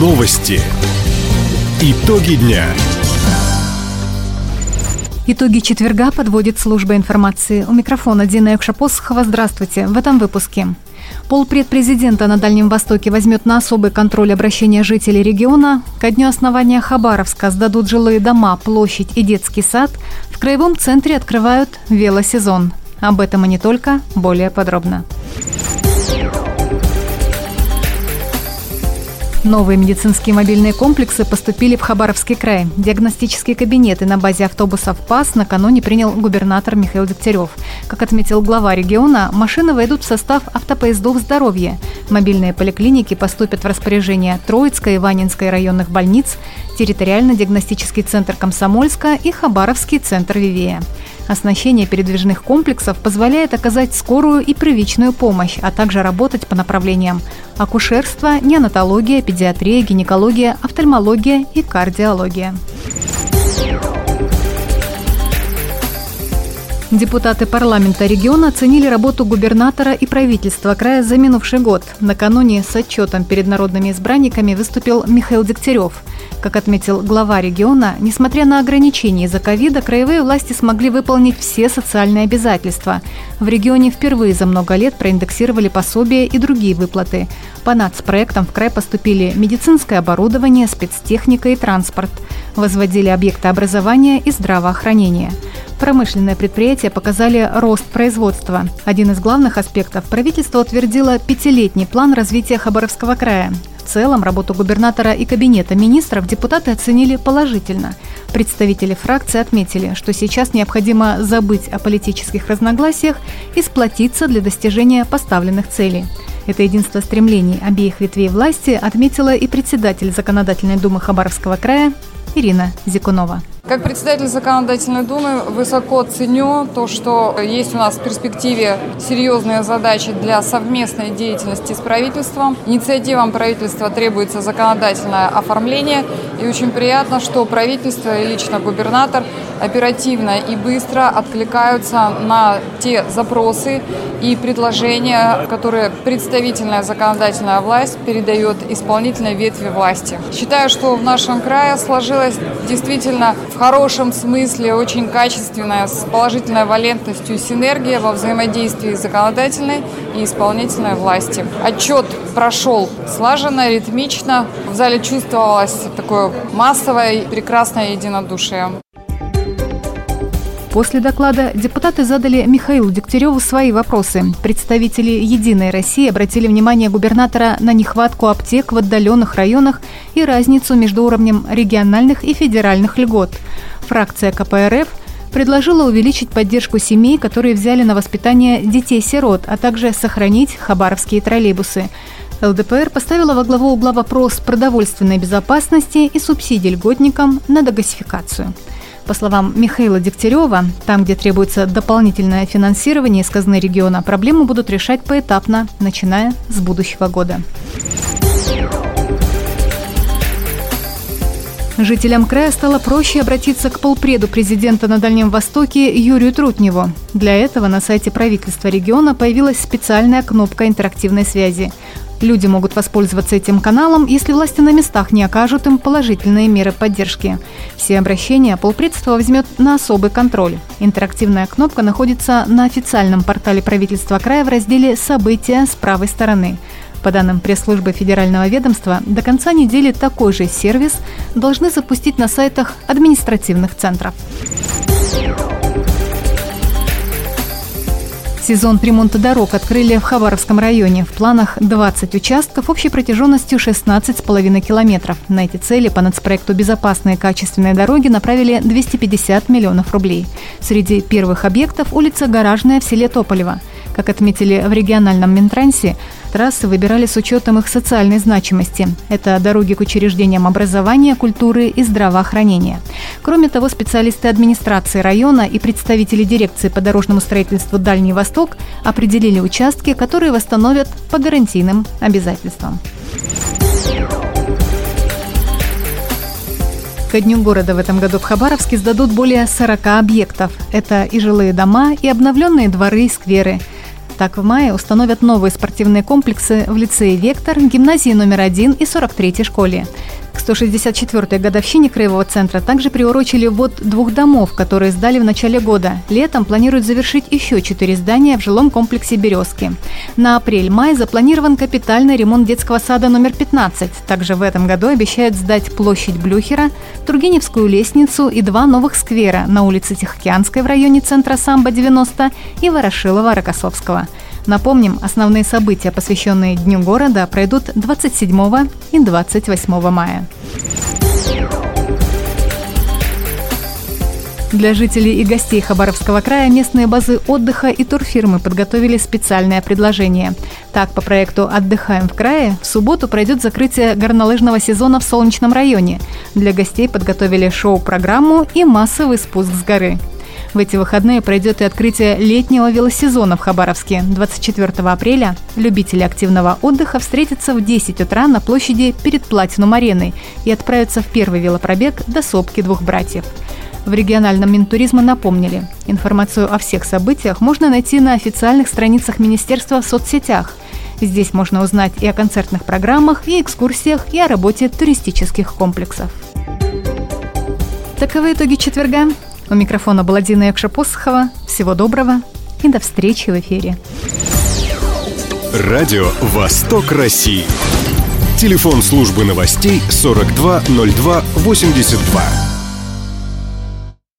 Новости. Итоги дня. Итоги четверга подводит служба информации. У микрофона Дина Экшапосхова. Здравствуйте. В этом выпуске. Полпред президента на Дальнем Востоке возьмет на особый контроль обращения жителей региона. Ко дню основания Хабаровска сдадут жилые дома, площадь и детский сад. В краевом центре открывают велосезон. Об этом и не только, более подробно. Новые медицинские мобильные комплексы поступили в Хабаровский край. Диагностические кабинеты на базе автобусов ПАС накануне принял губернатор Михаил Дегтярев. Как отметил глава региона, машины войдут в состав автопоездов здоровья. Мобильные поликлиники поступят в распоряжение Троицкой и Ванинской районных больниц, территориально-диагностический центр Комсомольска и Хабаровский центр Вивея. Оснащение передвижных комплексов позволяет оказать скорую и первичную помощь, а также работать по направлениям акушерство, неонатология, педиатрия, гинекология, офтальмология и кардиология. Депутаты парламента региона оценили работу губернатора и правительства края за минувший год. Накануне с отчетом перед народными избранниками выступил Михаил Дегтярев. Как отметил глава региона, несмотря на ограничения из-за ковида, краевые власти смогли выполнить все социальные обязательства. В регионе впервые за много лет проиндексировали пособия и другие выплаты. По нацпроектам в край поступили медицинское оборудование, спецтехника и транспорт. Возводили объекты образования и здравоохранения. Промышленные предприятия показали рост производства. Один из главных аспектов – правительство утвердило пятилетний план развития Хабаровского края целом работу губернатора и кабинета министров депутаты оценили положительно. Представители фракции отметили, что сейчас необходимо забыть о политических разногласиях и сплотиться для достижения поставленных целей. Это единство стремлений обеих ветвей власти отметила и председатель Законодательной думы Хабаровского края Ирина Зикунова. Как председатель Законодательной Думы высоко ценю то, что есть у нас в перспективе серьезные задачи для совместной деятельности с правительством. Инициативам правительства требуется законодательное оформление. И очень приятно, что правительство и лично губернатор оперативно и быстро откликаются на те запросы и предложения, которые представительная законодательная власть передает исполнительной ветви власти. Считаю, что в нашем крае сложилась действительно в хорошем смысле очень качественная, с положительной валентностью синергия во взаимодействии законодательной и исполнительной власти. Отчет прошел слаженно, ритмично. В зале чувствовалось такое массовое, прекрасное единодушие. После доклада депутаты задали Михаилу Дегтяреву свои вопросы. Представители «Единой России» обратили внимание губернатора на нехватку аптек в отдаленных районах и разницу между уровнем региональных и федеральных льгот. Фракция КПРФ предложила увеличить поддержку семей, которые взяли на воспитание детей-сирот, а также сохранить хабаровские троллейбусы. ЛДПР поставила во главу угла вопрос продовольственной безопасности и субсидий льготникам на догасификацию. По словам Михаила Дегтярева, там, где требуется дополнительное финансирование из казны региона, проблему будут решать поэтапно, начиная с будущего года. Жителям края стало проще обратиться к полпреду президента на Дальнем Востоке Юрию Трутневу. Для этого на сайте правительства региона появилась специальная кнопка интерактивной связи. Люди могут воспользоваться этим каналом, если власти на местах не окажут им положительные меры поддержки. Все обращения полпредство возьмет на особый контроль. Интерактивная кнопка находится на официальном портале правительства края в разделе «События» с правой стороны. По данным пресс-службы федерального ведомства, до конца недели такой же сервис должны запустить на сайтах административных центров. Сезон ремонта дорог открыли в Хабаровском районе. В планах 20 участков общей протяженностью 16,5 километров. На эти цели по нацпроекту «Безопасные качественные дороги» направили 250 миллионов рублей. Среди первых объектов улица Гаражная в селе Тополево. Как отметили в региональном Минтрансе, трассы выбирали с учетом их социальной значимости. Это дороги к учреждениям образования, культуры и здравоохранения. Кроме того, специалисты администрации района и представители дирекции по дорожному строительству «Дальний Восток» определили участки, которые восстановят по гарантийным обязательствам. Ко дню города в этом году в Хабаровске сдадут более 40 объектов. Это и жилые дома, и обновленные дворы и скверы – Так, в мае установят новые спортивные комплексы в лицее «Вектор», гимназии номер один и 43-й школе. К 164-й годовщине Краевого центра также приурочили ввод двух домов, которые сдали в начале года. Летом планируют завершить еще четыре здания в жилом комплексе «Березки». На апрель-май запланирован капитальный ремонт детского сада номер 15. Также в этом году обещают сдать площадь Блюхера, Тургеневскую лестницу и два новых сквера на улице Тихоокеанской в районе центра Самбо-90 и Ворошилова-Рокоссовского. Напомним, основные события, посвященные Дню города, пройдут 27 и 28 мая. Для жителей и гостей Хабаровского края местные базы отдыха и турфирмы подготовили специальное предложение. Так, по проекту «Отдыхаем в крае» в субботу пройдет закрытие горнолыжного сезона в Солнечном районе. Для гостей подготовили шоу-программу и массовый спуск с горы. В эти выходные пройдет и открытие летнего велосезона в Хабаровске. 24 апреля любители активного отдыха встретятся в 10 утра на площади перед Платинум-ареной и отправятся в первый велопробег до сопки двух братьев. В региональном Минтуризма напомнили, информацию о всех событиях можно найти на официальных страницах Министерства в соцсетях. Здесь можно узнать и о концертных программах, и экскурсиях, и о работе туристических комплексов. Таковы итоги четверга. У микрофона была Дина Якша-Посохова. Всего доброго и до встречи в эфире. Радио «Восток России». Телефон службы новостей 420282.